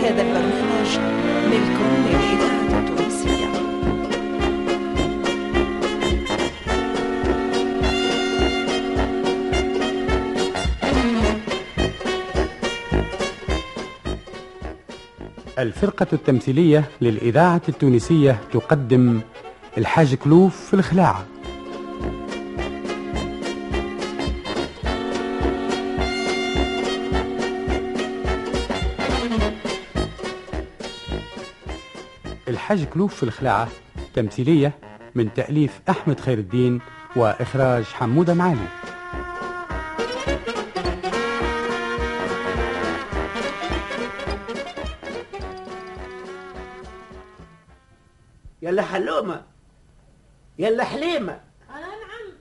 هذا البرنامج ملك للإذاعة التونسية. الفرقة التمثيلية للإذاعة التونسية تقدم الحاج كلوف في الخلاعة. الحاج كلوف في الخلاعة تمثيلية من تأليف أحمد خير الدين وإخراج حمودة معالي يلا حلومة. يلا حليمة. آه نعم.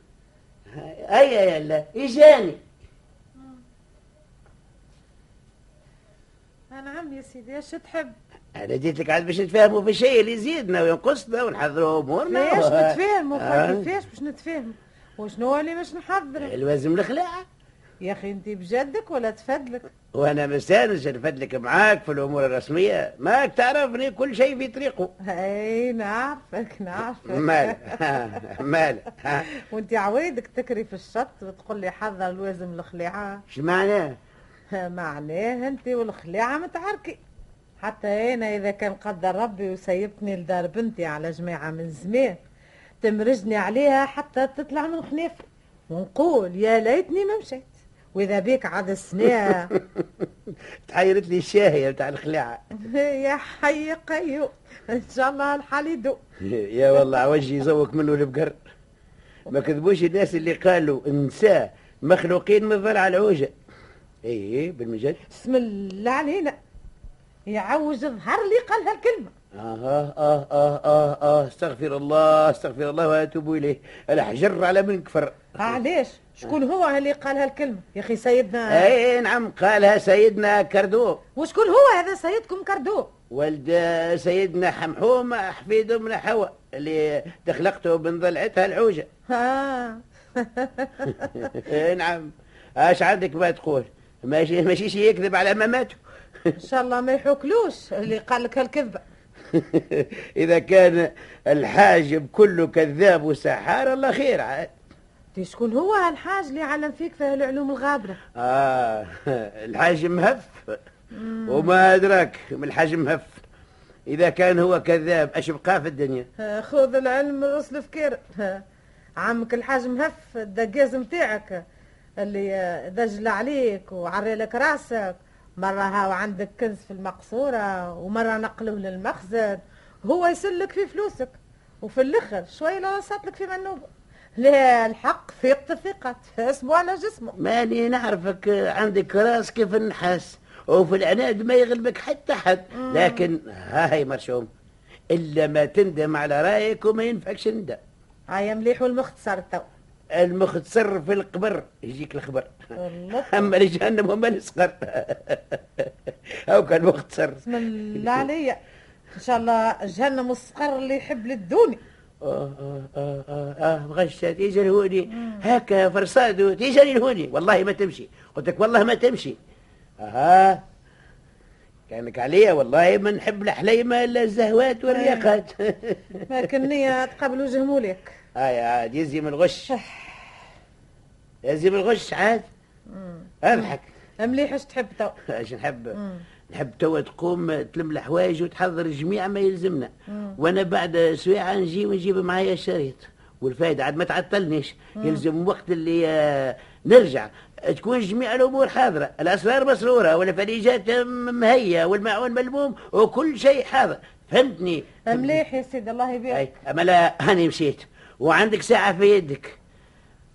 هيا يلا اجاني آه نعم يا سيدي إيش تحب؟ أنا جيت لك عاد باش نتفاهموا في الشيء اللي يزيدنا وينقصنا ونحضروا أمورنا. ليش و- نتفاهموا؟ آه. كيفاش باش نتفاهموا؟ وشنو اللي باش نحضر الوازم الخلاعة يا أخي انت بجدك ولا تفدلك؟ وأنا مستانس نفدلك معاك في الأمور الرسمية. ماك تعرفني كل شيء في طريقه. أي نعرفك نعرفك. مال. مال. وانت عوايدك تكري في الشط وتقول لي حضر الوازم الخليعه إيش معناه؟ معناه انت والخليعه متعاركي حتى أنا إذا كان قدر ربي وسيبتني لدار بنتي على جماعة من زمان تمرجني عليها حتى تطلع من خنافي ونقول يا ليتني ما مشيت. وإذا بيك عاد السنة تحيرت لي الشاهية بتاع الخلاعة يا حي قيوم. إن شاء الله الحال يدوم. يا والله وجهي يزوق منه البقر. ما كذبوش الناس اللي قالوا النساء مخلوقين من ضلع العوجة. إيه بالمجد بسم الله علينا. يعوج ظهر لي قال هالكلمه آه آه آه آه آه استغفر الله استغفر الله وأتوب إليه. الحجر على من كفر علاش؟ شكون هو اللي قال هالكلمه يا أخي سيدنا. أي نعم قالها سيدنا كردو. وشكون هو هذا سيدكم كردو؟ ولد سيدنا حمحوم حفيد من حواء اللي تخلقته من ضلعتها العوجة ها إيه نعم. أش عندك ما تقول؟ ماشي ماشي شي يكذب على مماته. إن شاء الله ما يحوكلوش اللي قال لك هالكذبه إذا كان الحاجب كله كذاب وسحار الله خير. عاد شكون هو هالحاج اللي علم فيك في العلوم الغابرة؟ آه الحاج مهف. وما أدراك من الحاج مهف. إذا كان هو كذاب أش بقى في الدنيا؟ خذ العلم رسل فكير عمك الحاج مهف الدقاز متاعك اللي دجل عليك وعري لك راسك. مرة هاو عندك كنز في المقصورة ومرة نقلوه للمخزن. هو يسلك في فلوسك. وفي الأخر شوي لا لك في منوبه لا الحق ثقة ثقة اسمه على جسمه. ماني نعرفك عندك راس كيف النحاس وفي العناد ما يغلبك حتى حد. لكن هاي مرشوم. إلا ما تندم على رأيك وما ينفعكش ندم هاي مليح والمختصر تو. المختصر في القبر. يجيك الخبر. أما لجهنم وما نسقر أو كان مختصر. بسم الله عليا. إن شاء الله جهنم الصقر اللي يحب للدوني. آه آه آه آه, آه غشت تيجي الهوني هكا فرصادو تيجي الهوني والله ما تمشي. قلت لك والله ما تمشي. أها. كانك عليا والله ما نحب الحليمة إلا الزهوات والرياقات ما كنية تقابل وجه هاي عاد يزي من الغش يزي من الغش عاد. اضحك مليح اش تحب تو؟ اش نحب؟ نحب توا تقوم تلم الحوايج وتحضر جميع ما يلزمنا. وأنا بعد سويعه نجي ونجيب معايا الشريط. والفايدة عاد ما تعطلنيش. يلزم وقت اللي آه، نرجع. تكون جميع الأمور حاضرة. الأسرار مسرورة والفريجات مهية والمعون ملموم وكل شيء حاضر. فهمتني؟ مليح يا سيدي الله يبارك. أما لا هاني مشيت. وعندك ساعة في يدك.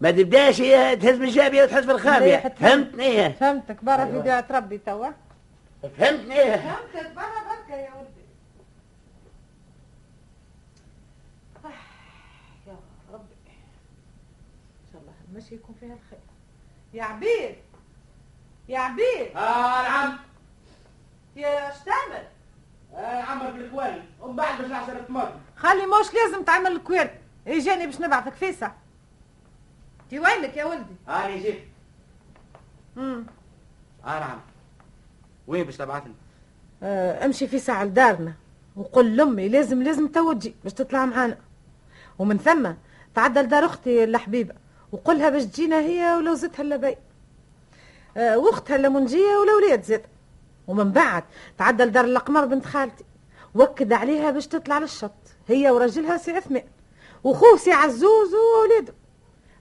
ما تبداش تهز من الجابيه وتحس في تفهم. فهمتني فهمتك. برا في داعي تربي توا. فهمتني فهمتك. برا بركة يا ولدي. يا ربي. إن شاء الله المشي يكون فيها الخير. يا عبيد يا عبيد آه نعم يا اش تعمل آه عمر بالكوالي ومن بعد باش نحسن الطماطم خلي موش لازم تعمل الكوير اجاني باش نبعثك فيسع تي وينك يا ولدي؟ هاني جيت. امم آه نعم وين باش تبعثني؟ آه، امشي في ساعة لدارنا. وقل لأمي لازم لازم توجي باش تطلع معانا. ومن ثم تعدى لدار أختي الحبيبة. وقلها باش تجينا هي ولوزتها اللبي آه، واختها الليمونجية والأولاد زاد. ومن بعد تعدى لدار الأقمر بنت خالتي. وكد عليها باش تطلع للشط. هي وراجلها سي عثمان. وخوه سي عزوز وولاده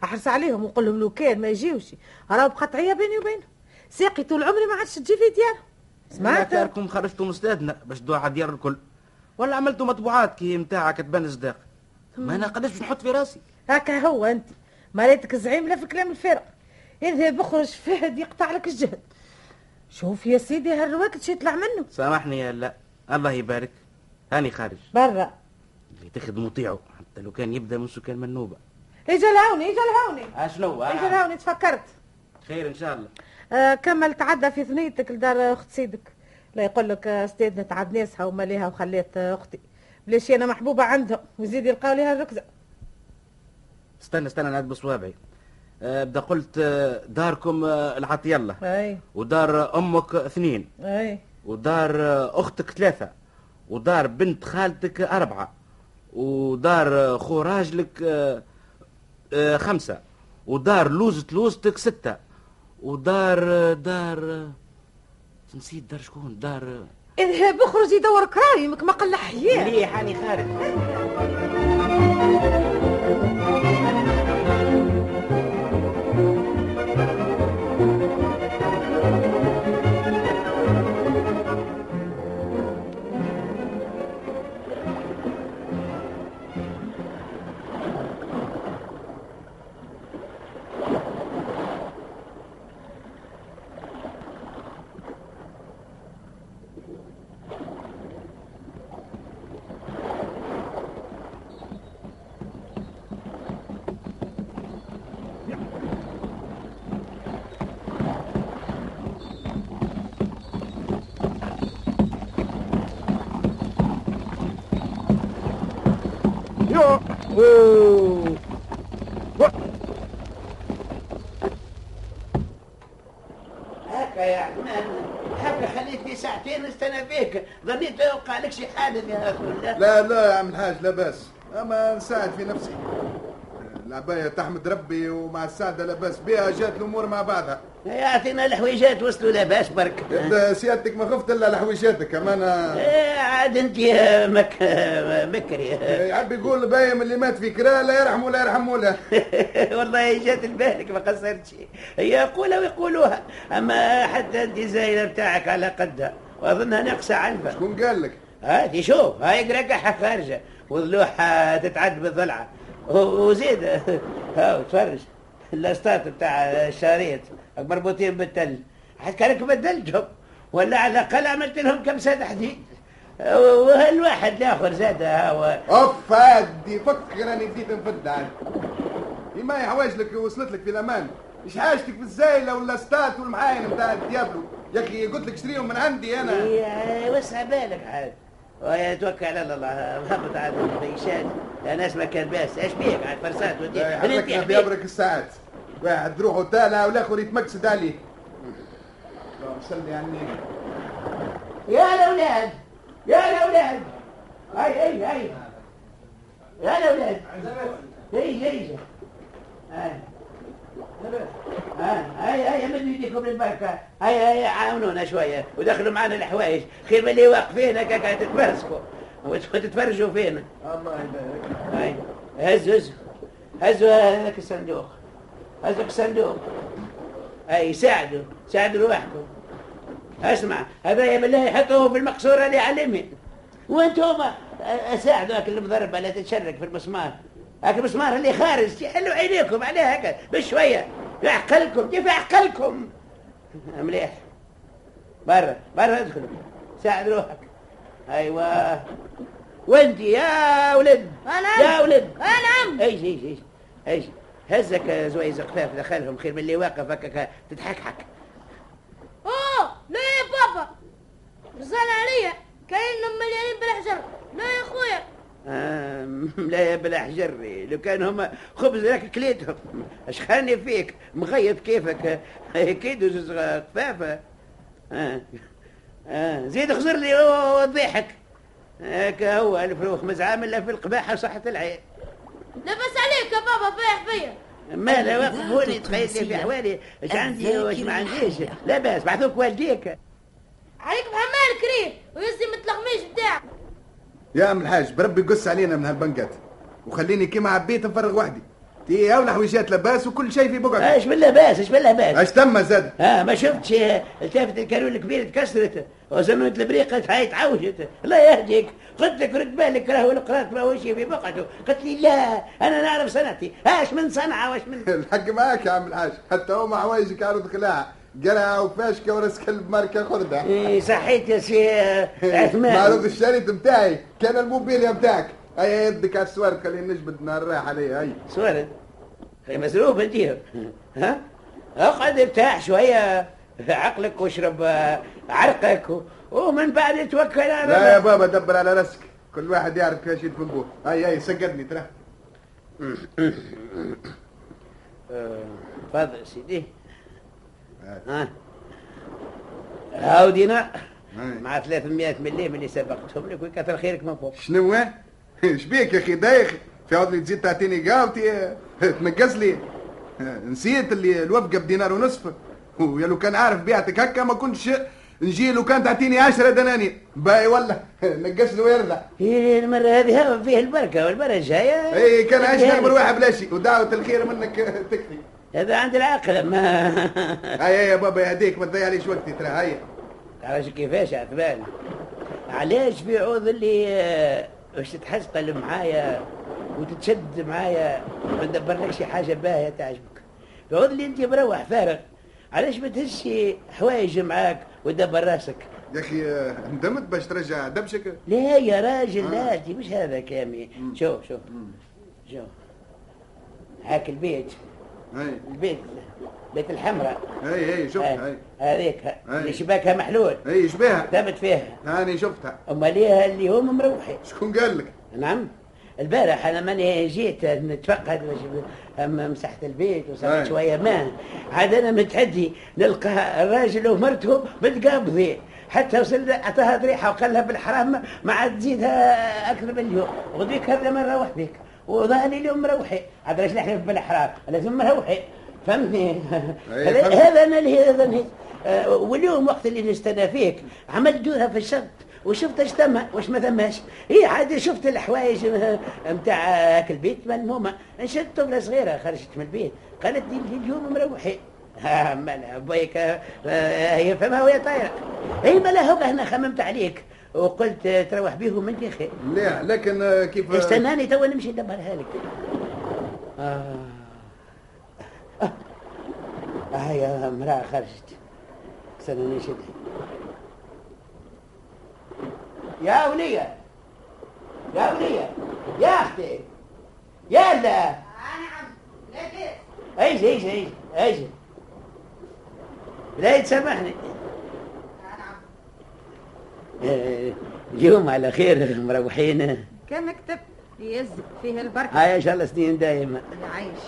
أحرص عليهم وقول لهم لو كان ما يجيوش راهو بقطعيه بيني وبينهم. ساقي طول عمري ما عادش تجي في ديالهم. سمعت؟ راكم خرجتوا من استادنا باش تدعوا على ديار الكل. ولا عملتوا مطبوعات كي متاعك تبان صداق. ما أنا قداش نحط في راسي. هكا هو أنت. مريتك زعيم لا في كلام الفارغ اذهب اخرج فهد يقطع لك الجهد. شوف يا سيدي هالرواكد شي يطلع منه؟ سامحني يا لا. الله يبارك. هاني خارج. برا. اللي تخدموا طيعوا حتى لو كان يبدأ من سكان منوبة. إجا الهوني إجا الهوني اشنو إجا الهوني تفكرت. خير إن شاء الله. آه كمل تعدى في ثنيتك لدار أخت سيدك. لا يقول لك آه، أستاذنا تعب ناسها وما ليها وخليت آه، أختي. بلاش أنا محبوبة عندهم. ويزيد يلقاو ليها الركزة. استنى استنى نعد بصوابعي بدا قلت آه، داركم آه، العطي الله. أي. ودار أمك اثنين. أي. ودار آه، أختك ثلاثة. ودار بنت خالتك أربعة. ودار خو راجلك آه، آه، خمسة. ودار لوزة لوزتك ستة. ودار آه، دار نسيت دار شكون؟ دار اذهب اخرج يدور كرايمك ما قل حياه مليح هاني خارج. يوقع لك شي حادث يا أخي لا لا يا عم الحاج لا بأس. أما نساعد في نفسي. العباية تحمد ربي ومع السعدة لا بأس بها جات الأمور مع بعضها. يعطينا الحويجات وصلوا لاباس برك. سيادتك ما خفت إلا لحويشاتك أما أنا إيه، عاد يا مك مكري يحب يقول بايم اللي مات في كرا لا يرحمه لا يرحمه له. والله جات البالك ما قصرتش. هي يقولها ويقولوها. أما حتى أنت زايله بتاعك على قدها وأظنها ناقصة عنفة. شكون قال لك؟ هاتي شوف هاي قرقحة خارجة وضلوحها تتعد بالضلعة. وزيد هاو تفرج. الاسطات بتاع الشريط مربوطين بالتل. حد كانك بدلتهم ولا على الأقل عملت لهم كم سد حديد. وهالواحد الآخر زاد هاو. أوف هادي فكر راني بديت نفد ما حوايج لك وصلت لك في الأمان. إيش حاجتك في الزايلة ولا ستات والمعاين بتاع الديابلو؟ يا أخي قلت لك اشتريهم من عندي أنا. وسع بالك عاد. ويتوكل على الله محمد عاد يا ناس ما كان باس إيش بيك عاد فرسات ودي لا يحرك بيبرك الساعات. واحد روحه تالا والآخر يتمكسد عليه اللهم صل على النبي. يا الأولاد يا الأولاد. هاي هاي هاي. يا الأولاد. هي هي هاي هاي هاي مد يديكم البركه هاي هاي عاونونا شوية ودخلوا معنا الحوايج خير من اللي واقفين هكاك تتمسكوا وتتفرجوا فينا الله يبارك هاي هزوا هزوا هزوا هذاك الصندوق هذاك الصندوق هاي ساعدوا ساعدوا روحكم اسمع هذا يا بالله يحطوه في المقصورة اللي اليمين وأنتم ساعدوا هاك المضربة لا تتشرك في المسمار المسمار اللي خارج يحلوا عينيكم عليه هكا بشوية. يعقلكم كيف يعقلكم مليح. برا برا ادخلوا ساعد روحك. أيوه. وانت يا ولد. أنا. يا ولد. نعم إيش إيش إيش إيش. هزك زويز قفاف دخلهم خير من اللي واقف هكاك تتحكحك. أوه لا يا بابا. رسالة عليا كاين مليانين بالحجر. لا يا اخويا لا يا بالاحجر لو كان هما خبز لك كليتهم. اش خاني فيك؟ مغيب كيفك. أكيد وزوز قفافة آه. آه. زيد خزر لي الضحك هكا هو الفروخ مزعام إلا في القباحه وصحة العين. لبس عليك يا بابا فيح فيا ما لا وقفوني تخيل لي في حوالي. إيش عندي واش ما عنديش؟ لا بأس بعثوك والديك. عليك بحمال كريم ويزي مثل القميش بتاعك. يا أم الحاج بربي قص علينا من هالبنكات وخليني كيما عبيت نفرغ وحدي. تي اولى حويجات لباس وكل شيء في بقعة إيش بالله باس؟ إيش بالله باس؟ اش تم زاد؟ آه ما شفتش التافت الكارول الكبير تكسرت. وزنونة البريقة هاي تعوجت الله يهديك. قلت لك رد بالك راهو القراط ما هوش في بقعته. قلت لي لا أنا نعرف صنعتي. هاش من صنعة واش من الحق معاك يا عم الحاج. حتى هما حوايجك عرض خلاع قرعة وفاشكة ورس كلب ماركة خردة. إيه، صحيت يا سي عثمان. معروض الشريط بتاعي. كان الموبيليا بتاعك. هيا يدك على السوار خليني نجبد نهار رايح عليه هيا سوارد هي مسروف انت ها؟ اقعد ارتاح شوية عقلك واشرب آه، عرقك و- ومن بعد توكل على لا يا بابا دبر على راسك. كل واحد يعرف كيف يتفقوه هيا هيا سقدني ترى. آه، تفضل سيدي. ها. هاو دينار هاي. مع 300 ملي من اللي سبقتهم لك ويكثر خيرك من فوق. شنو هو؟ إيش بيك يا أخي؟ دايخ. في عود تزيد تعطيني قاوتي تنقص لي. نسيت اللي الوفقة بدينار ونصف. ويا لو كان عارف بيعتك هكا ما كنتش نجي لو كان تعطيني عشرة دنانير. باي والله. نقص له ويرضى هي المرة هذه فيه البركة والمرة الجاية اي كان عايش. نمر واحد بلا شيء. ودعوة الخير منك تكفي. هذا عند العقل ما هيا يا بابا يهديك ما تضيعليش وقتي ترى هيا. تعرفش كيفاش عثمان؟ علاش في عوض اللي آه، واش تتحسقل معايا وتتشد معايا ما ندبر لك شي حاجة باهية تعجبك. في عوض اللي أنت مروح فارغ. علاش ما تهزش حوايج معاك وتدبر راسك؟ يا أخي آه، ندمت باش ترجع دبشك؟ لا يا راجل لا آه. أنت مش هذا كامي شوف شوف. شوف. هاك البيت. البيت بيت الحمراء. هاي هاي شفتها هذيك. اللي شباكها محلول. هاي شبيها ثبت فيها. هاني شفتها. امال ليها اللي هم مروحين شكون قال لك؟ نعم. البارح أنا ماني جيت نتفقد باش أما مسحت البيت أي. وصارت شوية ماء عاد أنا متحدي نلقى الراجل ومرته متقابضين حتى وصل عطاها ضريحه وقال لها بالحرام ما عاد تزيدها أكثر من اليوم. قبل ما نروح بك وظهري اليوم مروحي. عاد راش نحلف بالحرام لازم مروحي. فهمتني؟ هذا أنا اللي هذا اللي- آه، واليوم وقت اللي نستنى فيك عملت دورها في الشط وشفت إيش تم واش ما ثماش هي عادي شفت الحوايج نتاع هاك البيت ملمومه نشدت طفلة صغيرة خرجت من البيت. قالت لي اليوم مروحين ها مالها بيك آه، هي فمها وهي طايرة. اي مالها هو هنا خممت عليك. وقلت آه، تروح بيهم انت خير. مليح لكن آه، كيف استناني تو نمشي ندبرها لك آه. آه. آه يا امرأة خرجت. استناني نشدها يا ولية. يا ولية. يا أختي. يا لا إيش إيش إيش إيش لا تسامحني. آه، اليوم على خير مروحين. كان مكتب يز فيه البركة. هاي إن شاء الله سنين دائما يعيش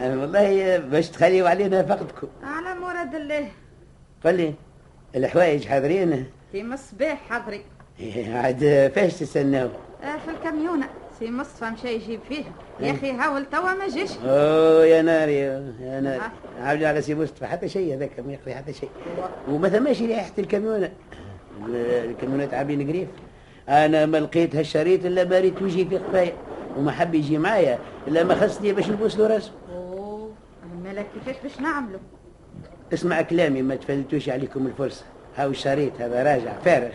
أنا والله باش تخليوا علينا فقدكم. على مراد الله. قل الحوايج حاضرين. في مصباح حضري إيه، عاد فاش تستناو؟ آه في الكاميونة سي مصطفى مشى يجيب فيها. يا إيه. أخي هاول توا ما جاش اوه يا ناري يا ناري. عاود على سي مصطفى حتى شيء هذاك ما يقضي حتى شيء. وما ثماش ريحة الكاميونه الكاميونات عاملين grève أنا ما لقيت هالشريط إلا ما ريت وجهي في قفايا وما حب يجي معايا إلا ما خصني باش نبوس له راسه. أوه مالك كيفاش باش نعملوا اسمع كلامي ما تفلتوش عليكم الفرصة. هاو الشريط هذا راجع فارغ.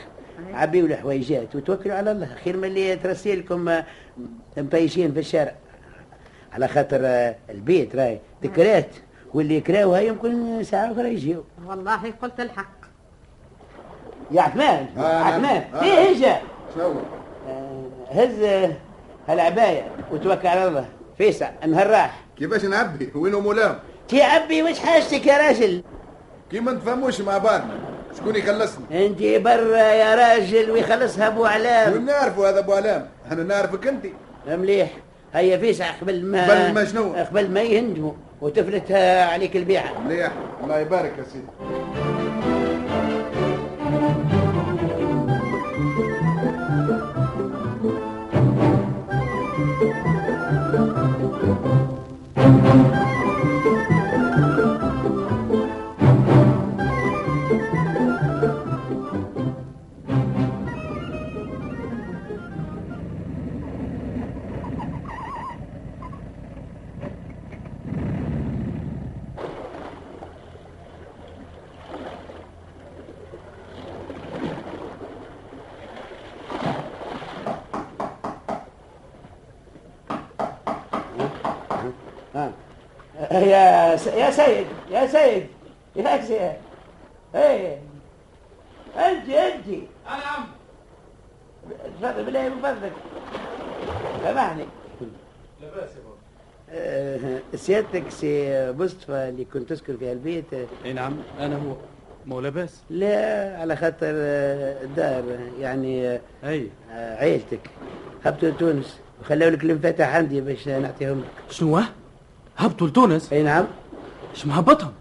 عبيوا الحويجات وتوكلوا على الله. خير من اللي ترسي لكم آه، مبيشين في الشارع. على خاطر آه، البيت راي ذكريات واللي يكراوها يمكن ساعة أخرى يجيو. والله قلت الحق. يا عثمان آه، نعم. عثمان. آه. إيه هجا شنو آه، هز هالعباية وتوكل على الله. فيسع النهار راح كيفاش نعبي؟ وينو مولام يا عبي وش حاجتك يا راجل. كي ما نتفهموش مع بعضنا شكون يخلصني؟ أنت برا يا راجل ويخلصها أبو علام. وين نعرفوا هذا أبو علام؟ أنا نعرفك أنت. مليح. هيا فيسع قبل ما قبل ما شنو؟ قبل ما يهندموا وتفلت عليك البيعة. مليح. الله يبارك يا سيدي. يا سيد يا سيد يا سيد. إيه. أنت أنت. أنا عم تفضل بالله من فضلك. سامحني لاباس يا بابا. آه، سيادتك سي مصطفى اللي كنت تسكن في البيت. إي نعم أنا هو. مو لاباس لا على خاطر آه، الدار يعني آه، أي. آه، عيلتك. هبطوا لتونس. وخلوا لك المفاتح عندي باش نعطيهم لك. شنو؟ هبطوا لتونس؟ إي نعم. إيش مهبطهم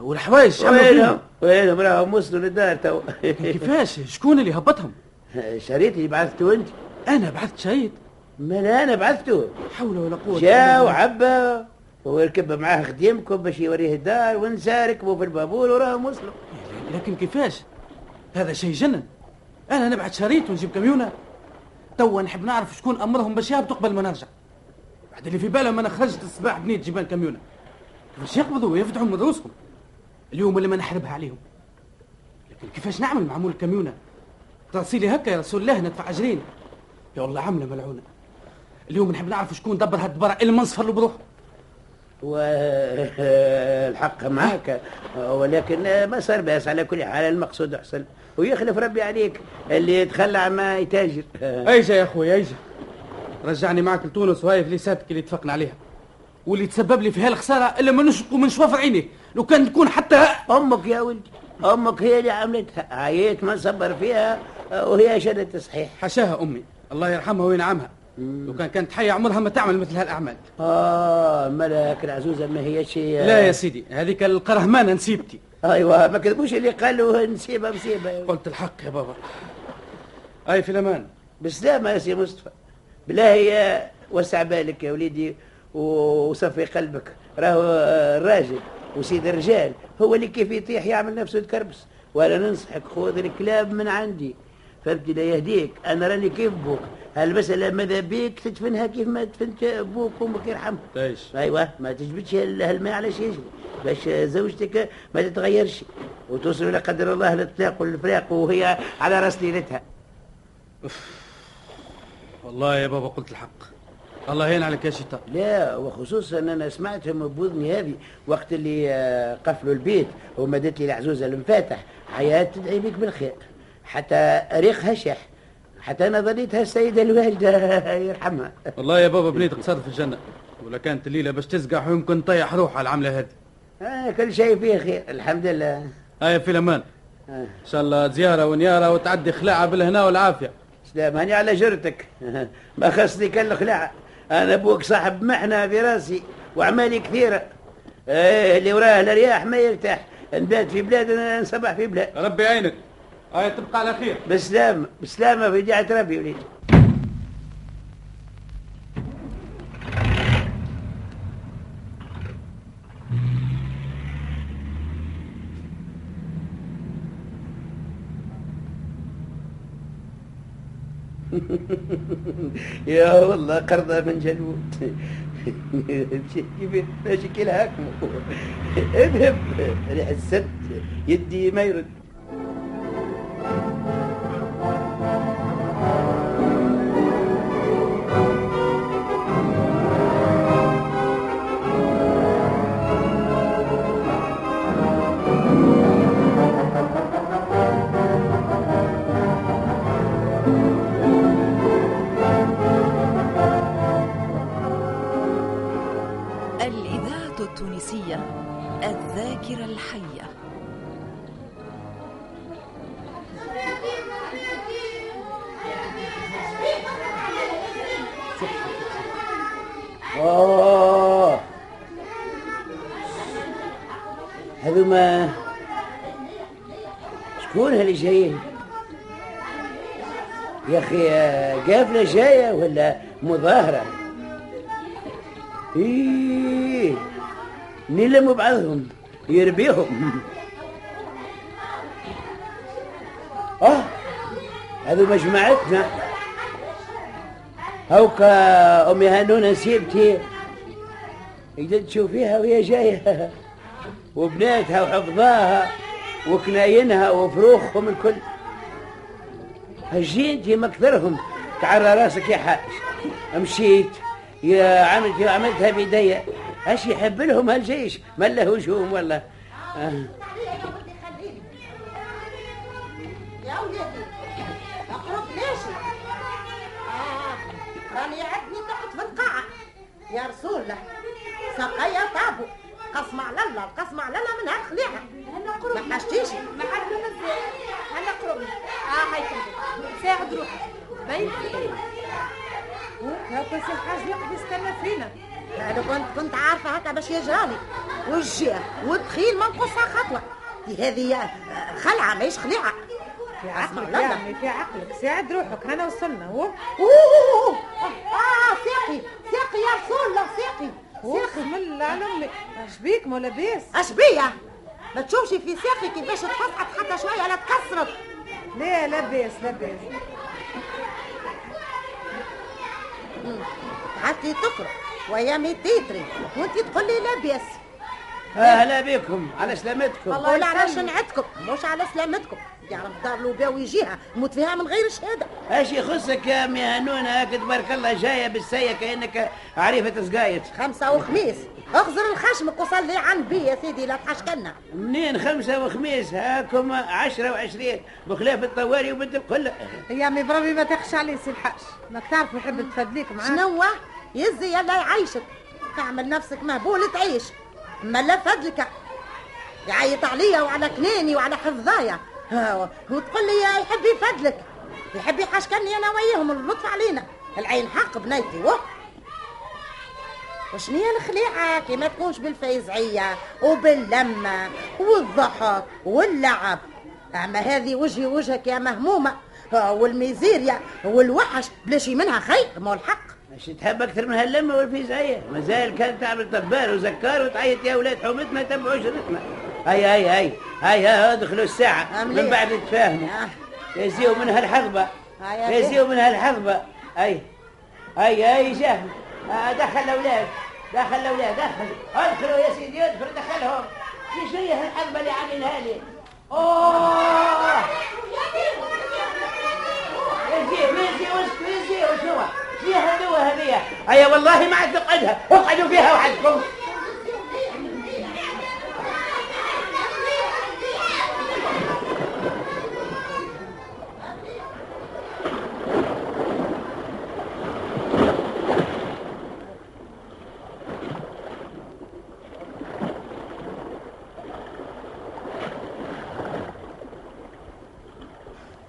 والحوايج وينهم وينهم راهم وصلوا للدار تو. كيفاش؟ شكون اللي هبطهم شريت اللي بعثته انت. أنا بعثت شهيد ما أنا بعثته. حول ولا قوة جا. وعبى وركب معاه خديمكم باش يوريه الدار ونسى ركبوا في البابور وراهم وصلوا لكن كيفاش؟ هذا شيء جنن. أنا نبعت شريط ونجيب كاميونه توا نحب نعرف شكون أمرهم باش يهبطوا قبل ما نرجع. بعد اللي في بالهم أنا خرجت الصباح بنيت جبال كاميونه كيفاش يقبضوا ويفتحوا من رؤوسهم. اليوم اللي ما نحربها عليهم. لكن كيفاش نعمل مع مول الكاميونه راسيلي هكا يا رسول الله ندفع أجرين. يا والله عملة ملعونة. اليوم نحب نعرف شكون دبر هالدبره اللي منصفر له بروحه. والحق معك ولكن ما صار بأس على كل حال المقصود حصل ويخلف ربي عليك اللي يتخلى عما يتاجر. ايجا يا أخوي ايجا رجعني معك لتونس وهاي فليساتك اللي اتفقنا عليها. واللي تسبب لي في هالخسارة إلا ما نشقوا من شوافر عيني. لو كان تكون حتى أمك يا ولدي أمك هي اللي عملتها. عييت ما صبر فيها وهي شدت صحيح. حشاها أمي. الله يرحمها وينعمها. لو كان كانت حية عمرها ما تعمل مثل هالأعمال. آه ملاك العزوزة ما هي شيء لا يا سيدي هذيك القرهمانه نسيبتي. أيوه ما كذبوش اللي قالوا نسيبها مصيبه قلت الحق يا بابا. أي في الأمان. بسلامة يا سي مصطفى. بالله وسع بالك يا وليدي. وصفي قلبك. راهو الراجل وسيد الرجال هو اللي كيف يطيح يعمل نفسه يتكربس وأنا ننصحك خذ الكلاب من عندي. فهمتي لا يهديك؟ أنا راني كيف بوك. هالمسألة ماذا بيك؟ تدفنها كيف ما دفنت أبوك وامك يرحمهم إيش أيوه ما تجبدش هالماء على شيء باش زوجتك ما تتغيرش. وتوصل لا قدر الله للطلاق والفراق وهي على رأس ليلتها. والله يا بابا قلت الحق. الله يهين عليك يا شيطان لا وخصوصا أنا سمعتهم بوذني هذه وقت اللي آه، قفلوا البيت ومدت لي العزوزة المفاتح. حياة تدعي بك بالخير. حتى ريقها شح حتى أنا ظنيتها السيدة الوالدة يرحمها. والله يا بابا بنيت قصاد في الجنة. ولا كانت الليلة باش تسقح ويمكن تطيح روح على العملة هذه. آه كل شيء فيه خير الحمد لله. هاي في الأمان. آه. إن شاء الله زيارة ونيارة وتعدي خلاعه بالهنا والعافية. سلام هاني على جرتك. ما خصني كان الخلاعة أنا أبوك صاحب محنة في راسي وأعمالي كثيرة. إيه اللي وراه الرياح ما يرتاح. نبات في بلاد نصبح في بلاد. ربي يعينك هاي تبقى على خير. بسلامة بسلامة في جهة ربي وليد. يا والله قرضة من جلود ماشي كي الهاكم اذهب ريح السد يدي ما يرد. الذاكرة الحية. آه هذوما شكون اللي جايين؟ يا أخي قافلة جاية ولا مظاهرة؟ إيه نلموا بعضهم. يربيهم. آه؟ هذو جماعتنا هوكا أمي هانونا سيبتي. إذا تشوفيها وهي جاية. وبناتها وحفظاها وكناينها وفروخهم الكل. هجينتي مكثرهم. تعرى راسك يا حاج. مشيت يا عملت عملتها بيديا. اش يحب لهم هالجيش؟ ما له هجوم والله. آه. يا ولادي اقرب ليش؟ آه. راني عدني تحت في القاعة. يا رسول الله سقيا طابو. قسم على الله القسم على الله من هالخليعة ما حشتيش؟ ما حد مزال أنا قرب. آه هاي ساعد روحك. بيتي هكا سي الحاج يقعد يستنى فينا أنا كنت كنت عارفة هكا باش يجرالي والجهة والدخيل ما نقصها خطوة. دي هذه خلعة ماهيش خليعة. في عقلك يا عمي في عقلك. ساعد روحك هنا وصلنا هو؟ أوه آه ساقي ساقي يا رسول الله ساقي ساقي بسم الله على أمي. اش بيك ما لاباس اش بيا؟ ما تشوفش في ساقي كيفاش تفسحت حتى شوية لا تكسرت. لا لاباس لاباس حتى تقرأ. ويا ميتيتري وانت تقول لي لاباس. أهلا بكم على سلامتكم قول على شنعتكم مش على سلامتكم يعرف دار لوباو يجيها يموت فيها من غير شهادة. اش يخصك يا امي هنونه هاك تبارك الله جاية بالسية كأنك عريفة سقايت. خمسة وخميس. اخزر الخشمك وصلي عالنبي يا سيدي لا تحشكلنا منين خمسة وخميس؟ هاكم عشرة وعشرين. بخلاف الطواري وبنت القلة. يا عمي بربي ما تخشى علي سي الحاج. ماك تعرف نحب تفدليك معاه شنو يزي يلا يعيشك. تعمل نفسك مهبول تعيش. أما لا فدلك يعيط عليا وعلى كناني وعلى حفظايا. وتقول لي يحب يفدلك يحب يحشكني أنا وياهم اللطف علينا. العين حق بنيتي وه. وشنيا الخليعة؟ كي ما تكونش بالفيزعية وباللمة والضحك واللعب. أما هذه وجهي وجهك يا مهمومة. والميزيريا والوحش. بلاش منها خير ما هو الحق. اش تحب أكثر من هاللمة والفيزعيه مازال كانت تعمل طبال وزكار وتعيط يا ولاد حومتنا تبعوا شرطنا هاي هاي هاي هاي هاي ادخلوا الساعة. من بعد نتفاهموا آه. يزيوا منها يا يزيوا منها الحظبه أي أي أي جاه آه، دخل الأولاد. دخل الأولاد دخل. أدخلوا يا سيدي أدخل دخلهم. في شنو هي الحظبه اللي عاملها لي. أوه. يزي ويزي وش ويزي وشنو فيها الدوا هذيا هيا والله ما عاد نقعدها اقعدوا فيها وحدكم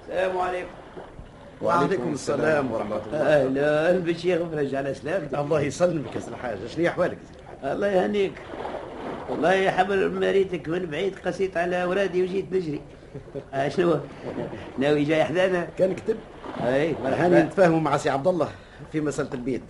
السلام عليكم وعليكم السلام ورحمة الله. أهلا بالشيخ فرج على سلامتك الله يسلمك يا الحاج. شنو أحوالك الله يهنيك. والله يا حاج مللي ريتك من بعيد قسيت على اورادي وجيت نجري آه شنو ناوي جاي حدانا كان كتب. أي. مرحبا نتفاهموا مع سي عبد الله في مسألة البيت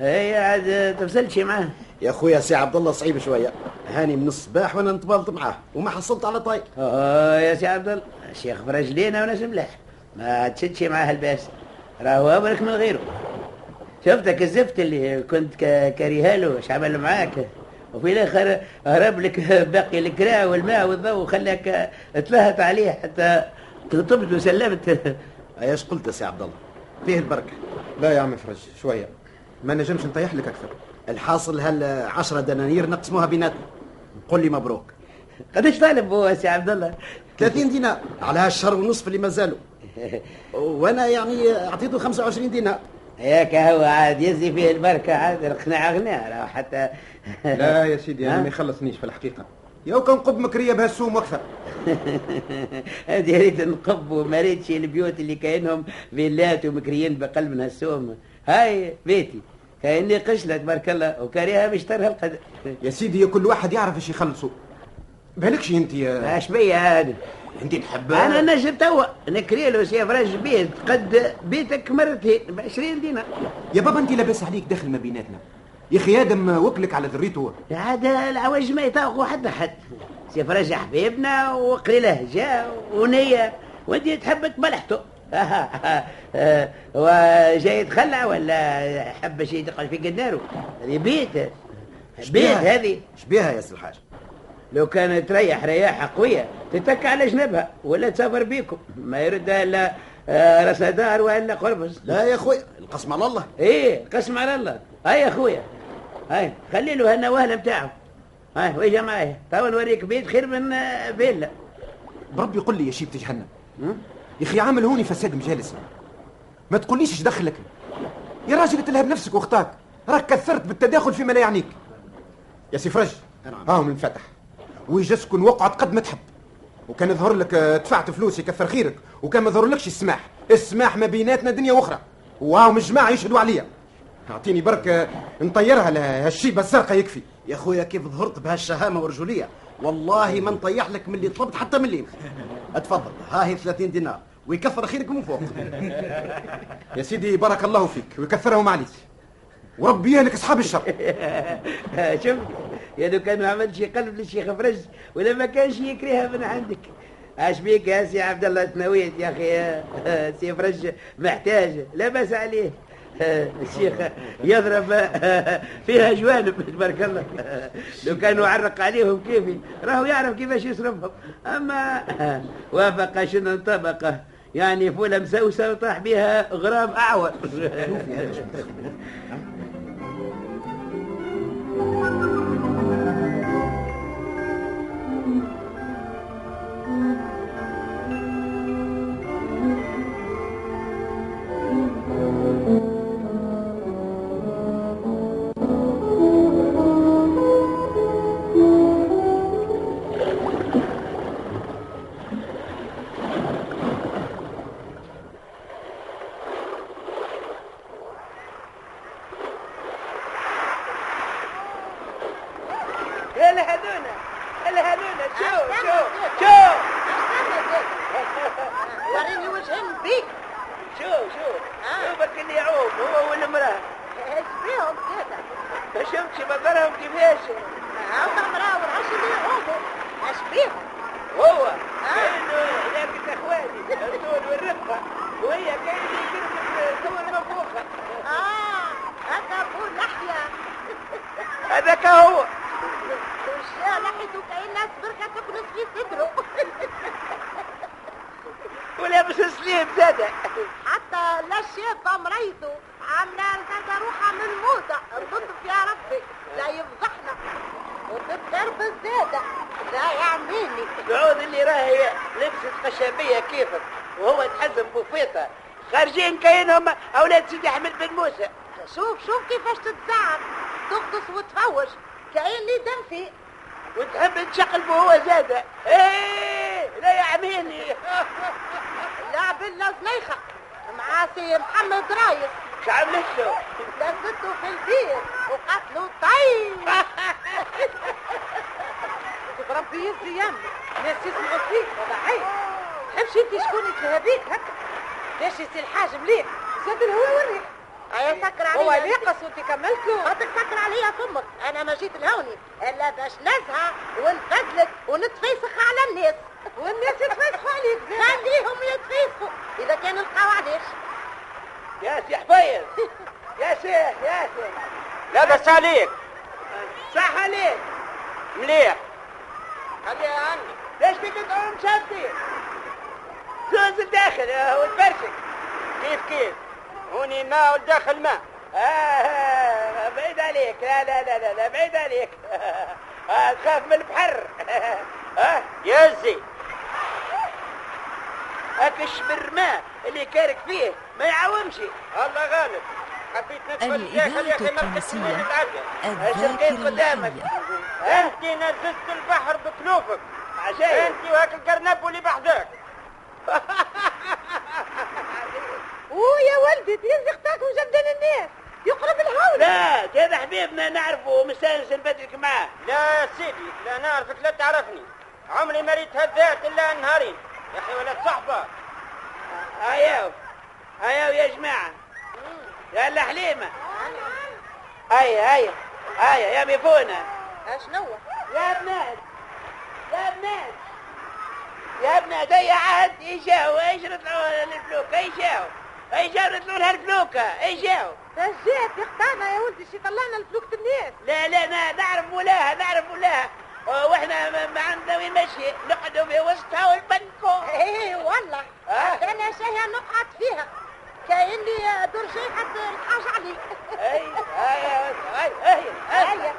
أي عاد تفصلت معاه. يا خويا سي عبد الله صعيب شوية. هاني من الصباح وأنا نتبالط معاه وما حصلت على طاي آه يا سي عبد الله الشيخ فرج لينا وناس ملاح ما تشدش معاه الباس راهو امرك من غيره. شفتك الزفت اللي كنت كاريها له إيش عمل معاك. وفي الآخر هرب لك باقي الكراء والماء والضوء وخلاك تلهت عليه حتى طبت وسلمت. أيش قلت يا سي عبد الله؟ فيه البركة. لا يا عم فرج شوية. ما نجمش نطيح لك أكثر. الحاصل هال عشرة دنانير نقسموها بيناتنا. قل لي مبروك. قداش طالب هو يا سي عبد الله؟ 30 دينار. على هالشهر ونصف اللي ما زالوا. وأنا يعني اعطيته 25 دينار. ياك هو عاد يزي فيه البركة عاد القناعة غنى راهو حتى. لا يا سيدي ها؟ ما يخلصنيش في الحقيقة. يو كان قب مكرية بهالسوم وأكثر. هذه ريت نقب وما ريتش البيوت اللي كاينهم فيلات ومكريين بقلب من هالسوم. هاي بيتي كايني قشلة تبارك الله وكاريها بيشترها القدر يا سيدي كل واحد يعرف إيش يخلصوا بالكش أنت يا أش بيا هذا؟ انت تحب أنا نجم توا. نكري له سي فراج بيت. قد بيتك مرتين ب 20 دينار. يا بابا انت لاباس عليك داخل ما بيناتنا. يا أخي آدم وكلك على ذريته. عاد العواج ما يطاقوا حد حد. سي فراج حبيبنا وقليله جا ونية. وانت تحب تبلحته وجاي يتخلع ولا حب شيء تقعد في قداره هذه بيت. بيت هذه. شبيها يا سي الحاج؟ لو كانت تريح رياحة قوية تتك على جنبها ولا تسافر بيكم. ما يردها إلا آه، رأس دار ولا قربص لا يا خويا القسم على الله. إيه قسم على الله. هاي يا أخويا. هاي خلي له هنا وهله بتاعه. هاي ويجا معايا تو نوريك بيت خير من آه، فيلا بربي قل لي يا شيبة جهنم يا أخي عامل هوني فساد مجالس. ما تقوليش إيش دخلك. يا راجل تلهب نفسك وأختاك. راك كثرت بالتداخل فيما لا يعنيك. يا سي فرج هاهم انفتح. ويجسكن وقعت قد ما تحب. وكان يظهر لك آه، دفعت فلوس يكثر خيرك. وكان ما يظهر لكش السماح. السماح ما بيناتنا دنيا أخرى وهاهم الجماعه يشهدوا عليا. أعطيني برك آه، نطيرها لهالشيبه الزرقاء يكفي. يا خويا كيف ظهرت بهالشهامة والرجوليه والله ما نطيح لك من اللي طلبت حتى مليم اتفضل. ها هي 30 دينار. ويكثر خيرك من فوق. يا سيدي بارك الله فيك. ويكثرهم عليك. وربي يهلك أصحاب الشر. شوف يا لو كان ما عملش قلب للشيخ فرج ولا ما كانش يكرهها من عندك. اش بيك يا سي عبد الله تنويت يا أخي؟ سي فرج محتاج لا باس عليه. الشيخ يضرب فيها جوانب تبارك الله. لو كانوا عرق عليهم كيفي راهو يعرف كيفاش يصرفهم. اما وافق شنو طبقه. يعني فولة مسوسة وطاح بها غرام أعور. البير وقتلوا طيب. بربي يزي يمي ناس يسمعوا فيك هذا عيب تحبش انت شكون يتلهى بيك هكا؟ ليش يصير الحاج مليح زاد الهوا والريح اي سكر عليا. هو ناقص وانت كملت له. خاطر سكر عليا فمك. أنا ما جيت لهوني. إلا باش نزهى ونفدلك ونتفيسخ على الناس. والناس يتفيسخوا عليك. خليهم يتفيسخوا. إذا كانوا لقاو علاش يا سي حبيب يا سي يا سي لاباس عليك؟ صح عليك؟ مليح. خليها عني ليش فيك تقوم شدي زوز الداخل آه، وتبرشك كيف كيف؟ هوني ماء والداخل ماء آه بعيد عليك. لا لا لا لا, بعيد عليك. آه تخاف من البحر. آه. يزي أكش بالماء اللي كارك فيه. ما يعاومش الله غالب. الإذاعة التونسية الذاكرة قدامك. انت نزلت البحر بكلوفك عشان انت وهاك القرنب واللي بحداك ويا ولدي تيزي أختك وجدن الناس يقرب الهول لا هذا حبيبنا نعرفه ومستانس نبدلك معاه لا سيدي لا نعرفك لا تعرفني عمري ما ريت هذات الا نهارين يا أخي ولد صحبه هياو هياو يا جماعة يا حليمة. هيا هيا هيا يا ميفونة اشنو يا بنات يا بنات يا بنات هيا عاد ايجاو ايشرط له الفلوكة؟ ايجاو ايجاو رطلوا لها الفلوكة؟ ايجاو رجعت اختانا يا ولدي شي طلعنا الفلوكة الناس لا لا نا- نعرف ولاها نعرف ولاها. وإحنا ما- ما عندنا وين ماشي نقعدوا في وسطها والبنكو إيه والله. آه. أنا شيء نقعد فيها. كأني درجي حتى الحاج علي. أي أي أي أي أي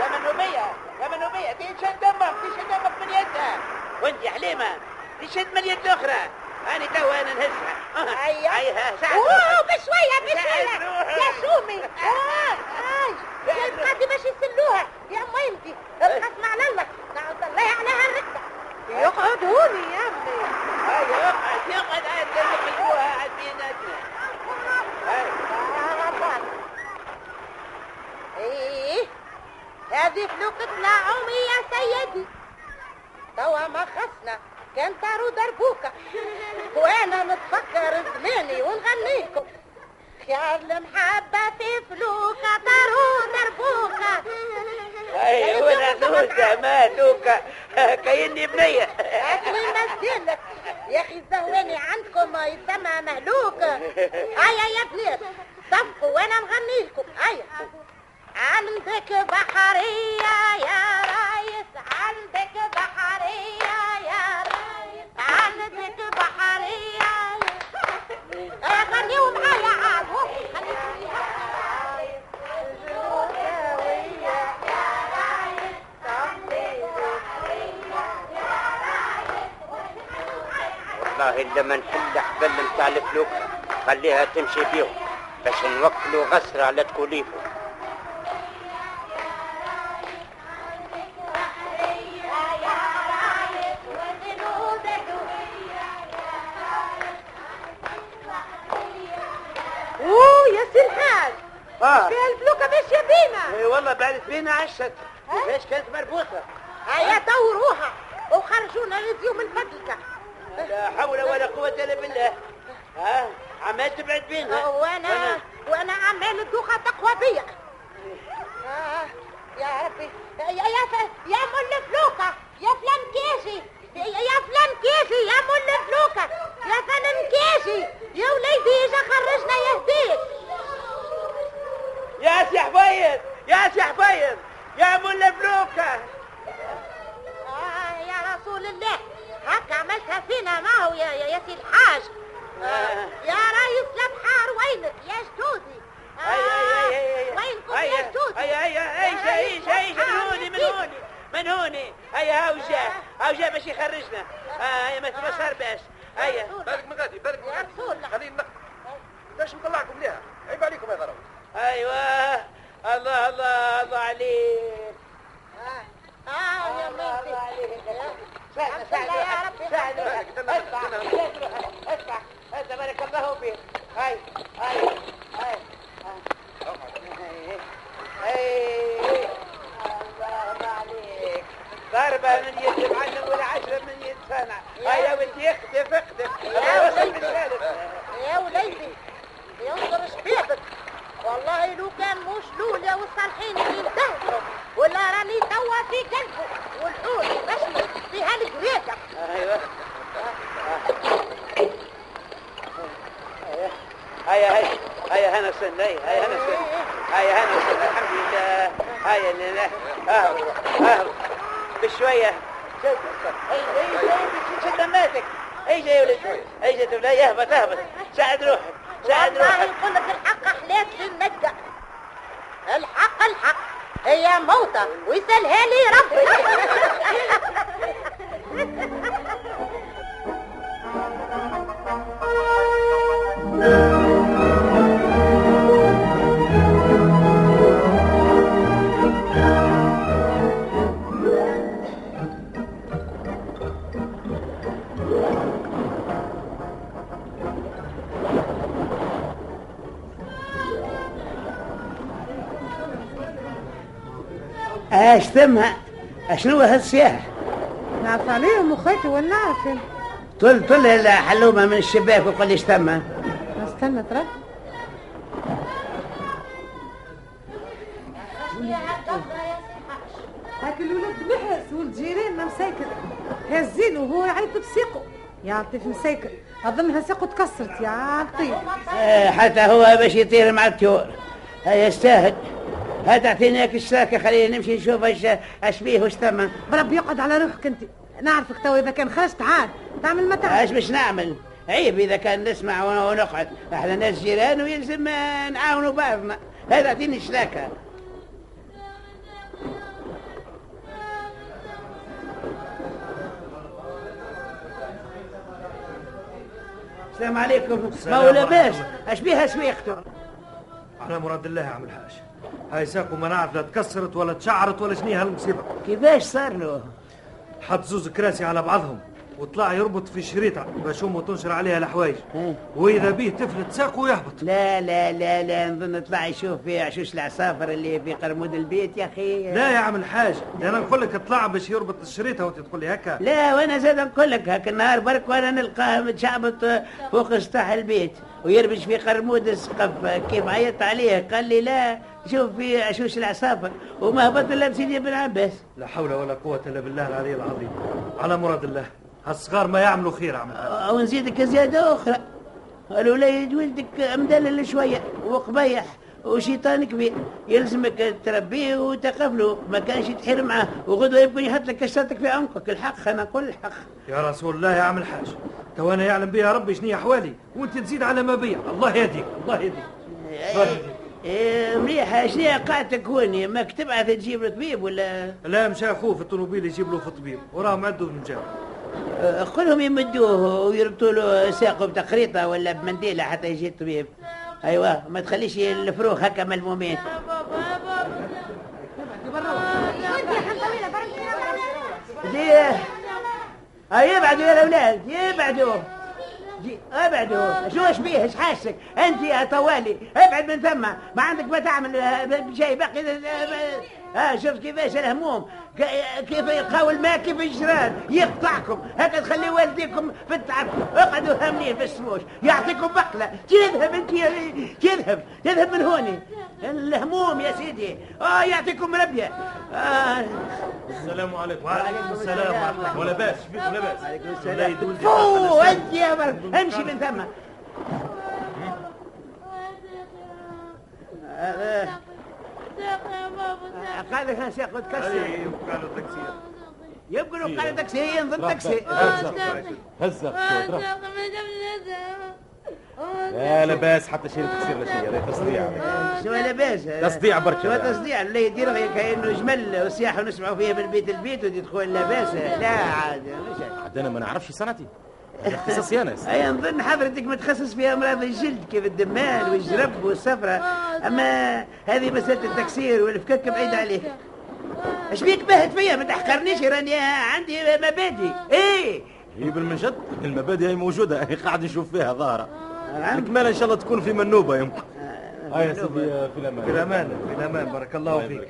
يا منوبية يا منوبية تشد دمك تشد دمك من يدها. وانت يا حليمة تشد من اليد الأخرى. أنا توا أنا نهزها. أيوة. أيها أوه بشوية بشوية. يا شومي. هاي يا القادي باش يسلوها يا ميمتي القسم على الله الله عليها الركبة يقعد هوني يا هاي إيه هذه فلوكة نعومي يا سيدي توا ما خصنا كان طاروا دربوكة وأنا نتفكر زماني ونغنيكم يا المحبة في فلوكة طاروا دربوكة هاي وأنا دوزة ما دوكا كأني بنية أكلي مسجلك يا أخي الزهواني عندكم يسمى مهلوك. هيا يا بنات صفقوا وأنا نغني لكم هيا. عندك بحرية يا رايس عندك بحرية يا رايس عندك بحرية والله لما نحل حبل متاع الفلوك خليها تمشي بيهم باش نوكلوا غسر على تكوليفه أوه يا سي الحاج. فيها الفلوكة ماشية بينا؟ إي والله بعدت بينا عشت. ليش كانت مربوطة؟ هيا دوروها وخرجونا نزيو من لا حول ولا قوة إلا بالله ها عمال تبعد بينا وأنا وأنا عمال الدوخة تقوى بيا آه يا ربي يا يا ف- يا مول فلوكة يا فلان كيشي يا يا فلان كيشي يا مول فلوكة يا فلان كيشي يا وليدي اجا خرجنا يهديك يا سي حبيب يا سي حبيب يا ملا فلوكة آه يا رسول الله هكا عملتها فينا معه يا يا, يا سي الحاج آه. يا ريس البحار وينك يا جدودي أي أي أي أي وينكم أي يا جدودي أي أي أي أي أي أي من هوني من هوني من هوني هيا هاو جا هاو جا باش يخرجنا هيا ما تبصر باش هيا بالك من غادي بالك من غادي خلينا نخ- باش نطلعكم ليها عيب عليكم يا ضرب أيوه الله عليك. آه يا ميتي. يا ربي ساعدنا اسمع اسمع انت بارك الله فيك. هاي هاي هاي. هاي الله عليك. ضربة من يد معلم ولا عشرة من يد صنع هاي يا ولدي اخدف اخدف يا وليدي. يا وليدي ينظر شبيبك والله لو كان مش لوليا والصالحين اللي انتهوا ولا راني توا في قلبه والحور مشي في هالقريقة أيوه هيا هيا هيا هنا سن هيا هنا سن هيا هنا سن الحمد لله هيا لله اهو اهو بشوية شد شد دماتك اي جاي ولد اي جاي ولد اهبط اهبط ساعد روحك والله يقول لك الحق حلات للنجدة الحق الحق. هي موتة ويسألها لي ربي. إيش ثمها شنو هالسياح نعرف عليهم اخواتي ولا نعرف أنا؟ طل طل الحلومة من الشباك وقول لي إيش ثمها استنى ترى. هاك الولد محرس ولد جيراننا مساكن. هزين وهو يعيط بسيقه يا لطيف مساكن اظنها ساقه تكسرت يا لطيف آه، حتى هو باش يطير مع الطيور. هيا يستاهل. هات اعطيناك الساكة خلينا نمشي نشوف إيش إيش بيه واش ثم. بربي يقعد على روحك أنت. نعرفك تو إذا كان خرجت عاد تعمل ما تعمل. إيش باش نعمل؟ عيب إذا كان نسمع ون- ونقعد. إحنا ناس جيران ويلزم نعاونوا بعضنا. هذا اعطيني الشراكه السلام عليكم. السلام ما لاباس الله. اش بيها سويقته على مراد الله يا عم الحاج هاي ساقه ما نعرف لا تكسرت ولا تشعرت ولا شنيها المصيبة. كيفاش صار له؟ حط زوز كراسي على بعضهم وطلع يربط في شريطة باش أمه تنشر عليها الحوايج. وإذا بيه تفلت ساقه ويهبط لا لا لا لا نظن طلع يشوف في عشوش العصافر اللي في قرمود البيت يا أخي. لا يا عم الحاج أنا نقول لك طلع باش يربط الشريطة وانت تقول لي هكا. لا وأنا زاد نقول لك هاك النهار برك وأنا نلقاه متشعبط فوق سطح البيت ويربش في قرمود السقف. كيف عيطت عليه؟ قال لي لا. شوف في عشوش العصافر وما هبط إلا بسيدي بن عباس. لا حول ولا قوة إلا بالله العلي العظيم. على مراد الله هالصغار ما يعملوا خير عم ونزيدك زيادة أخرى. الوليد ولدك مدلل شوية وقبيح وشيطان كبير يلزمك تربيه وتقبله ما كانش تحير معاه وغدوة يمكن يحط لك كشرتك في عنقك الحق أنا نقول الحق. يا رسول الله يا عم الحاج. تو أنا يعلم بها ربي شنو أحوالي وأنت تزيد على ما بيا. الله يهديك الله يهديك. الله يهديك. إيه مليحة شنو قاعدتك هوني ماك تبعث تجيب له طبيب ولا؟ لا مشى أخوه في الطوموبيل يجيب له في طبيب وراه معدو نجاو آه، قلهم يمدوه ويربطوا له ساقه بتقريطة ولا بمنديلة حتى يجي الطبيب. أيوه ما تخليش الفروخ هكا ملمومين. ليه هاي يبعدوا يا الأولاد يبعدوا. جي- ابعدوا شو إيش بيه إيش حاسك؟ أنت يا طوالي ابعد من ثم ما عندك ما تعمل آه، شيء باقي ها شوف كيفاش الهموم كيف يقاول الماء كيف الجيران. يقطعكم. هكا تخلي والديكم في التعب. اقعدوا هاملين في السموش. يعطيكم بقلة. تذهب انت يا- تذهب تذهب من هوني. الهموم يا سيدي. آه يعطيكم ربية آه. السلام عليكم. وعليكم السلام. ورحمة الله. ولا باس ولا باس. عليكم السلام. فو أنت يا بر. امشي من ثم. قال لك سياق تكسر قالوا تكسير يبقوا له قال تكسي نظن تكسي هزق. لا لا باس حتى شيء تكسير لا شيء هذا تصديع. شو لاباس تصديع برشا. شو تصديع؟ لا يدير كأنه جمل وسياح ونسمعوا فيه من بيت البيت وتدخل لاباس لا عاد مش هيك. حتى أنا ما نعرفش صنعتي. اختصاصي أنا أي نظن حضرتك متخصص في أمراض الجلد كيف الدمان والجرب والصفرة. أما هذه مسألة التكسير والفكك بعيد عليك. إيش بيك باهت فيا؟ ما تحقرنيش راني عندي مبادئ. إيه. هي بالمنجد المبادئ هي موجودة هي قاعد نشوف فيها ظاهرة. الكمال إن شاء الله تكون في منوبة يمكن هاي يا سيدي في الأمان. في الأمان في الأمان. بارك الله فيك.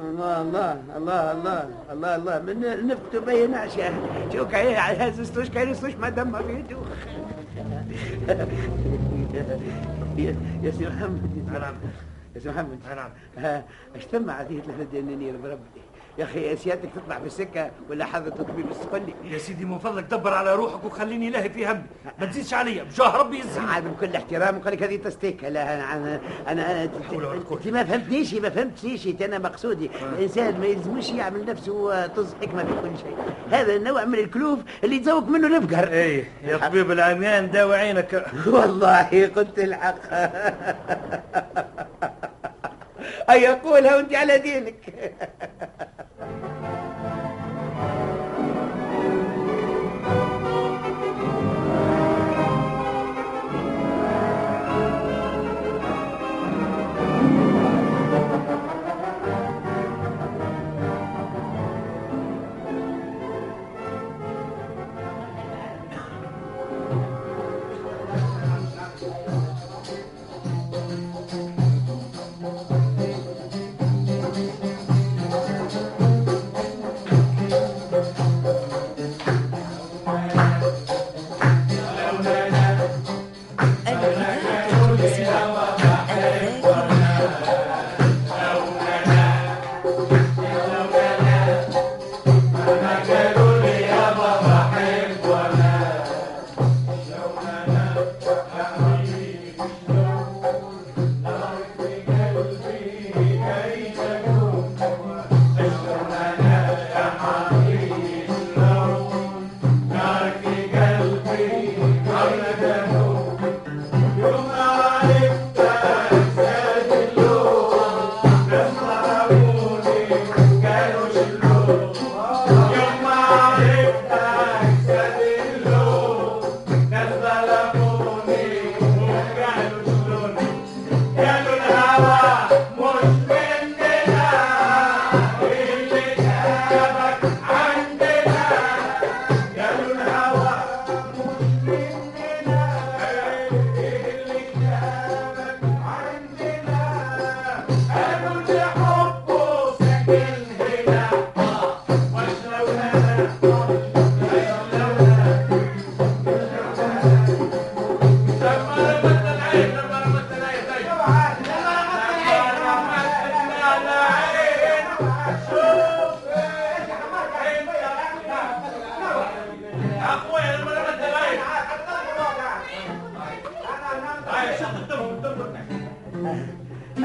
الله الله الله الله الله الله. من نفته بين عشاء شو كاين هزستوش كاين يسوش ما دم في يدوخ يا سي محمد يا سي محمد. نعم. ها، اش ثم عادية ثلاثة دنانير بربي. يا أخي سيادتك تطلع في السكة ولا حضرة الطبيب قل لي يا سيدي من فضلك دبر على روحك وخليني لاهي في همي ما تزيدش عليا بجاه ربي يزيد. عاد بكل احترام نقول لك هذه تستيك لا أنا أنا أنا أنت ما فهمتنيش ما فهمتنيش. أنا مقصودي. الإنسان ما يلزموش يعمل نفسه طز حكمة في كل شيء. هذا النوع من الكلوف اللي تزوق منه الفقر إيه يا طبيب العميان داوي عينك. والله قلت الحق. أي قولها وانت على دينك؟ Thank you.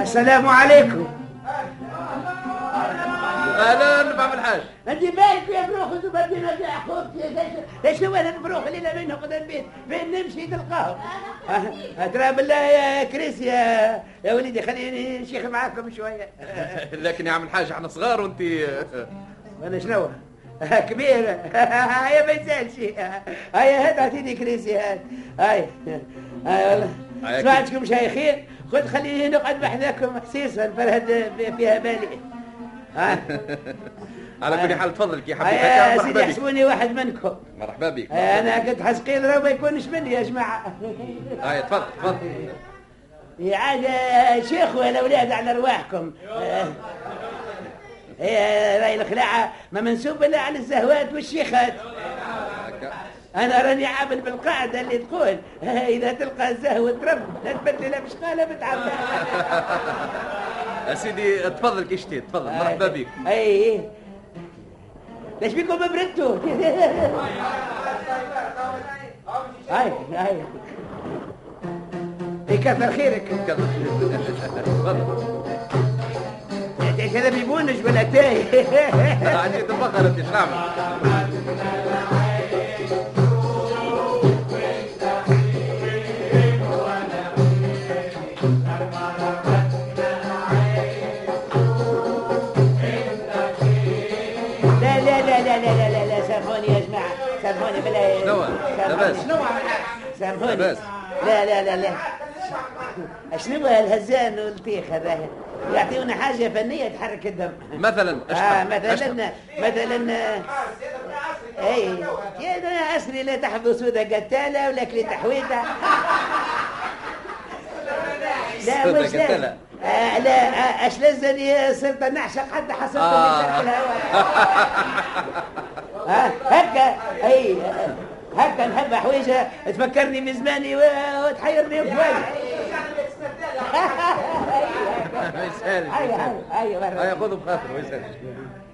السلام عليكم. أهلا بعمل الحاج. انت مالك يا بروخ أنتم بدينا في أخوك ليش هو أنا اللي لا منه قدام البيت فين نمشي تلقاهم؟ آه، ترى بالله يا كريس يا يا وليدي خليني نشيخ معاكم شوية. لكن يا عم الحاج إحنا صغار وانت أنا شنو؟ كبير. هيا ما يسالش هيا هات أعطيني كريسي هات. هاي هاي والله. هيا سمعتكم شيخين؟ خذ خليني نقعد بحذاكم حسيسا البلد فيها بالي ها؟ على كل حال تفضل يا حبيبي. هيا مرحبا سيدي يحسبوني واحد منكم. مرحبا بك. أنا كنت حسقيل راه ما يكونش مني يا جماعة. هاي تفضل تفضل. يا عاد يا شيخ والاولاد على ارواحكم آه، هي راي الخلاعة ما منسوب إلا على الزهوات والشيخات. أنا راني عامل بالقاعدة اللي تقول إذا تلقى الزهو ترب لا تبدلها بشقالة بتعب. سيدي تفضل كي شتيت تفضل مرحبا بك. أي ليش بيكم بردتوا؟ هاي هاي كثر خيرك. كثر خيرك. تفضل. هذا بيبونج ولا تاي؟ عندي تفضل أنت شنو لاباس. لاباس. لا لا لا لا. شنو الهزان والتيخ هذا؟ يعطيونا حاجة فنية تحرك الدم. مثلا اشرح مثلا مثلا اي يا أسري لا تحفظ سودة قتالة ولا كلي تحويتة لا مش آه لا آه اش لزني صرت نعشق حتى حصلت آه. تحت الهواء. هكا. أي. هكا نحب حويجه تفكرني من زماني وتحيرني في أيوة،, أيوه أيوه أيوه, أيوة. خذوا بخاطره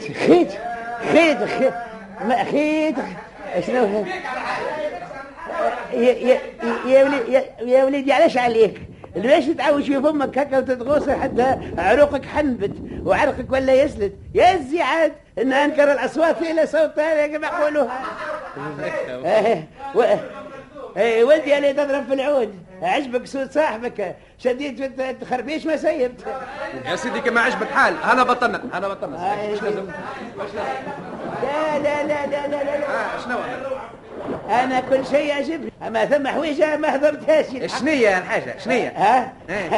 خيت خيت خيت خيت. ما خيت. شنو؟ يا يا يا وليدي يا, يا علاش عليك؟ ليش تعوج في فمك هكا وتتغوص حتى عروقك حنبت وعرقك ولا يسلت؟ يا الزعاد إن أنكر الأصوات إلى صوتها كما يقولوها إيه، إيه ولدي اللي تضرب في العود. عجبك صوت صاحبك. شديد في التخربيش ما سيبت يا سيدي كما عجبك حال. أنا بطلنا. أنا بطلنا. مش لازم؟ لا لا لا لا لا لا, لا. شنو أنا كل شيء يعجبني أما ثم حويجة ما هضرتهاش شنية الحاجة شنية. ها؟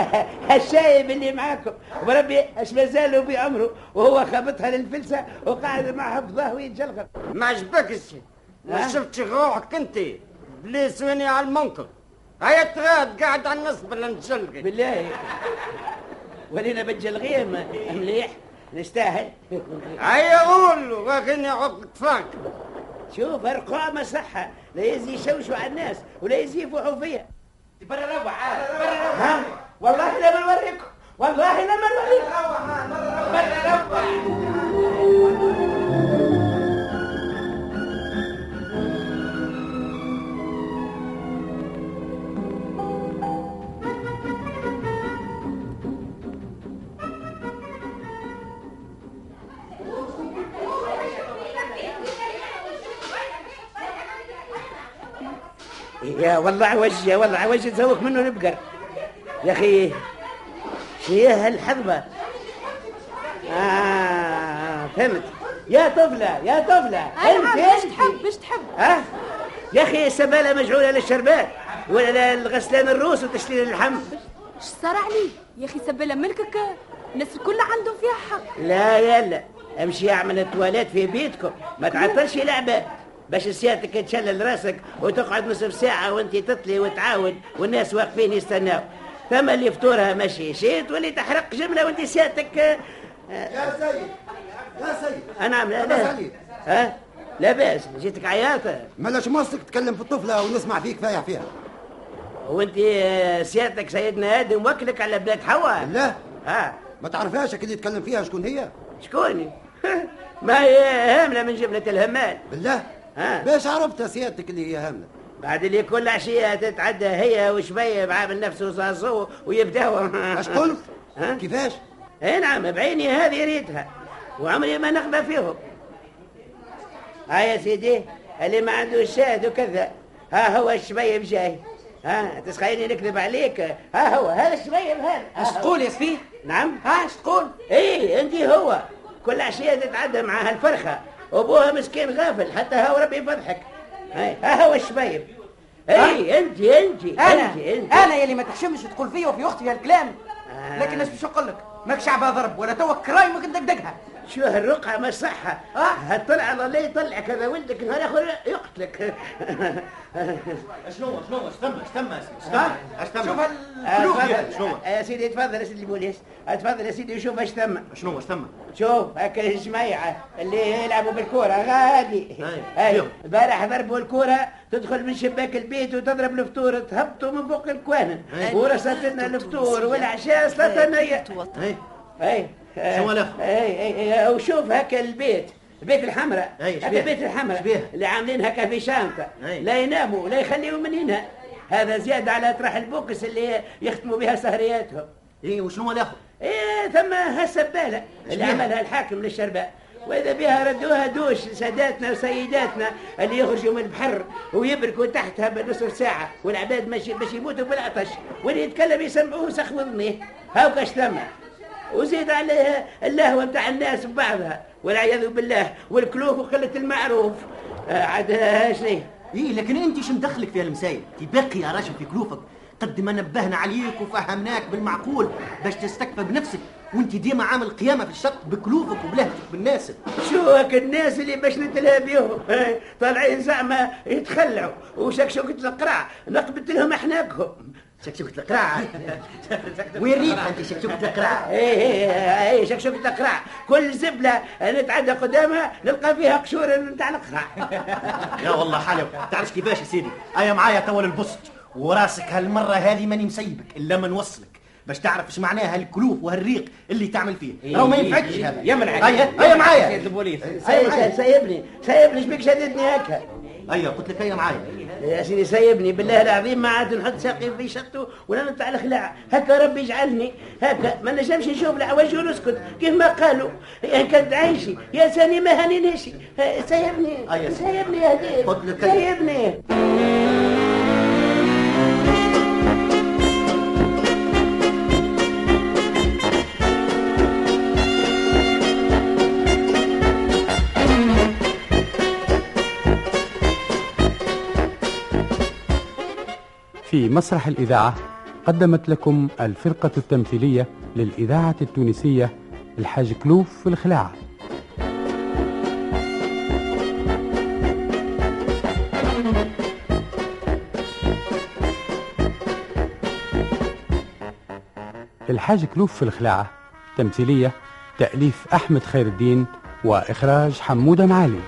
الشايب اللي معاكم. وربي اش مازالوا بعمره وهو خابطها للفلسة وقاعد معها في ظهره يتجلغم ما عجبكش؟ ما ها؟ شفتش روحك أنت؟ بليس ويني على المنكر. هيا تغاد قاعد على النصب اللي نجلقي بالله. ولينا بتجلغيم مليح. نستاهل. هيا قول واغني عقد فاك. شوف أرقام صحة. لا يزي يشوشوا على الناس ولا يزي يفوحوا فيها. برا روح برا روح ها والله لا ما نوريكم والله لا ما نوريكم برا روح يا والله عوج يا والله عوج تزوق منه البقر. يا أخي شنو هالحظبة آه فهمت. يا طفلة يا طفلة. أنا باش تحب باش تحب. ها؟ يا أخي السبالة مجعولة للشربات ولا الغسلان الروس وتشليل اللحم. اش صار عليه يا أخي سبالة ملكك الناس الكل عندهم فيها حق. لا يلا أمشي أعمل التواليت في بيتكم. ما تعطلش لعبة. باش سيادتك تشلل راسك وتقعد نصف ساعة وانت تطلي وتعاود والناس واقفين يستناو. ثم اللي فطورها ماشي شيت واللي تحرق جملة وانت سيادتك آه، يا سيد يا سيد. نعم لا لاباس لا. عليك ها؟ لا باس جيتك عياطة. مالاش مصك تكلم في الطفلة ونسمع فيك فايح فيها؟ وانت آه، سيادتك سيدنا آدم وكلك على بلاد حواء. لا. ها. ما تعرفهاش اللي يتكلم فيها شكون هي؟ شكوني ما هي هاملة من جملة الهمال. بالله. ها؟ باش عرفتها سيادتك اللي هي هاملة. بعد اللي كل عشية تتعدى هي وشبيب عامل نفسه صاصو ويبداو اش قلت؟ ها؟ كيفاش؟ اي نعم بعيني هذه ريتها. وعمري ما نقضى فيهم. ها يا سيدي اللي ما عنده شاهد وكذا. ها هو الشبيب جاي. ها تسخيني نكذب عليك. ها هو هذا الشبيب هذا. اش تقول يا سفيه؟ نعم. ها اش تقول؟ إيه انت هو. كل عشية تتعدى مع هالفرخة. وابوها مسكين غافل حتى هو ربي يفضحك. ها هو الشبيب. إيه أنت أنت أنا أنت أنا يلي ما تحشمش وتقول فيا وفي أختي هالكلام. لكن إيش باش نقول لك؟ ماك شعبها ضرب ولا توك كرايمك ندقدقها شو هالرقعة ما صحة. آه هالطلع الله يطلعك هذا ولدك نهار آخر يقتلك. شنو شنو اش اش تم اش تم شوف الكلوب شنو يا سيدي تفضل يا سيدي البوليس تفضل يا سيدي وشوف إيش تم. شنو اش تم شوف هكا الجميعة اللي يلعبوا بالكورة. غادي. أي. اي البارح ضربوا الكورة تدخل من شباك البيت وتضرب الفطور تهبطوا من فوق الكوانن. ورصت لنا الفطور والعشاء سلطانية أي. أي. مالك؟ اي اي وشوف هكا البيت البيت الحمراء شبيه؟ البيت الحمراء؟ اللي عاملين هكا في أي. لا يناموا لا يخليهم من ينام هذا زيادة على طرح البوكس اللي يختموا بها سهرياتهم إي وشنو الآخر؟ إيه ثم هالسبالة اللي؟ عملها الحاكم للشرباء وإذا بها ردوها دوش ساداتنا وسيداتنا اللي يخرجوا من البحر ويبركوا تحتها بنصف ساعة والعباد باش يموتوا بالعطش واللي يتكلم يسمعوه سخف اذنيه هاو كاش ثم وزيد عليها اللهوة بتاع الناس ببعضها والعياذ بالله والكلوف وقلة المعروف. آه، عاد آه، شنو إيه لكن أنت شو مدخلك في هالمسائل؟ انت باقي يا راجل في كلوفك قد ما نبهنا عليك وفهمناك بالمعقول باش تستكفى بنفسك وأنت ديما عامل قيامة في الشق بكلوفك وبلهجتك بالناس. شو الناس اللي باش نتلهى بيهم. طالعين زعما يتخلعوا. وشكشوكة القرع نقبت لهم أحناقهم. شكشوكة القرع وين ريتها انت شكشوكة القرع إيه إيه إيه شكشوكة القرع كل زبلة نتعدى قدامها نلقى فيها قشور نتاع القرع. يا والله حلو. تعرفش كيفاش يا سيدي؟ أيا معايا توا البسط. وراسك هالمرة هذه ماني مسيبك إلا ما نوصلك باش تعرف إيش معناها هالكلوف وهالريق اللي تعمل فيه. إيه، راهو ما ينفعش إيه. هذا. يا. أيا أيا معايا. سيد البوليس. سيبني سيبني سيبني شبيك شددني هكا؟ أيا قلت لك أيا معايا. يا سيدي سيبني بالله العظيم ما عاد نحط ساقي في شطه ولا نتاع الخلاع هكا ربي يجعلني هكا. ما نجمش نشوف العواج ونسكت كيف ما قالوا يا كنت عايشي يا ساني ما هنينيش ها، سيبني سيدي. سيبني يا سيبني. في مسرح الإذاعة قدمت لكم الفرقة التمثيلية للإذاعة التونسية الحاج كلوف في الخلاعة. الحاج كلوف في الخلاعة تمثيلية تأليف أحمد خير الدين وإخراج حمودة معالي.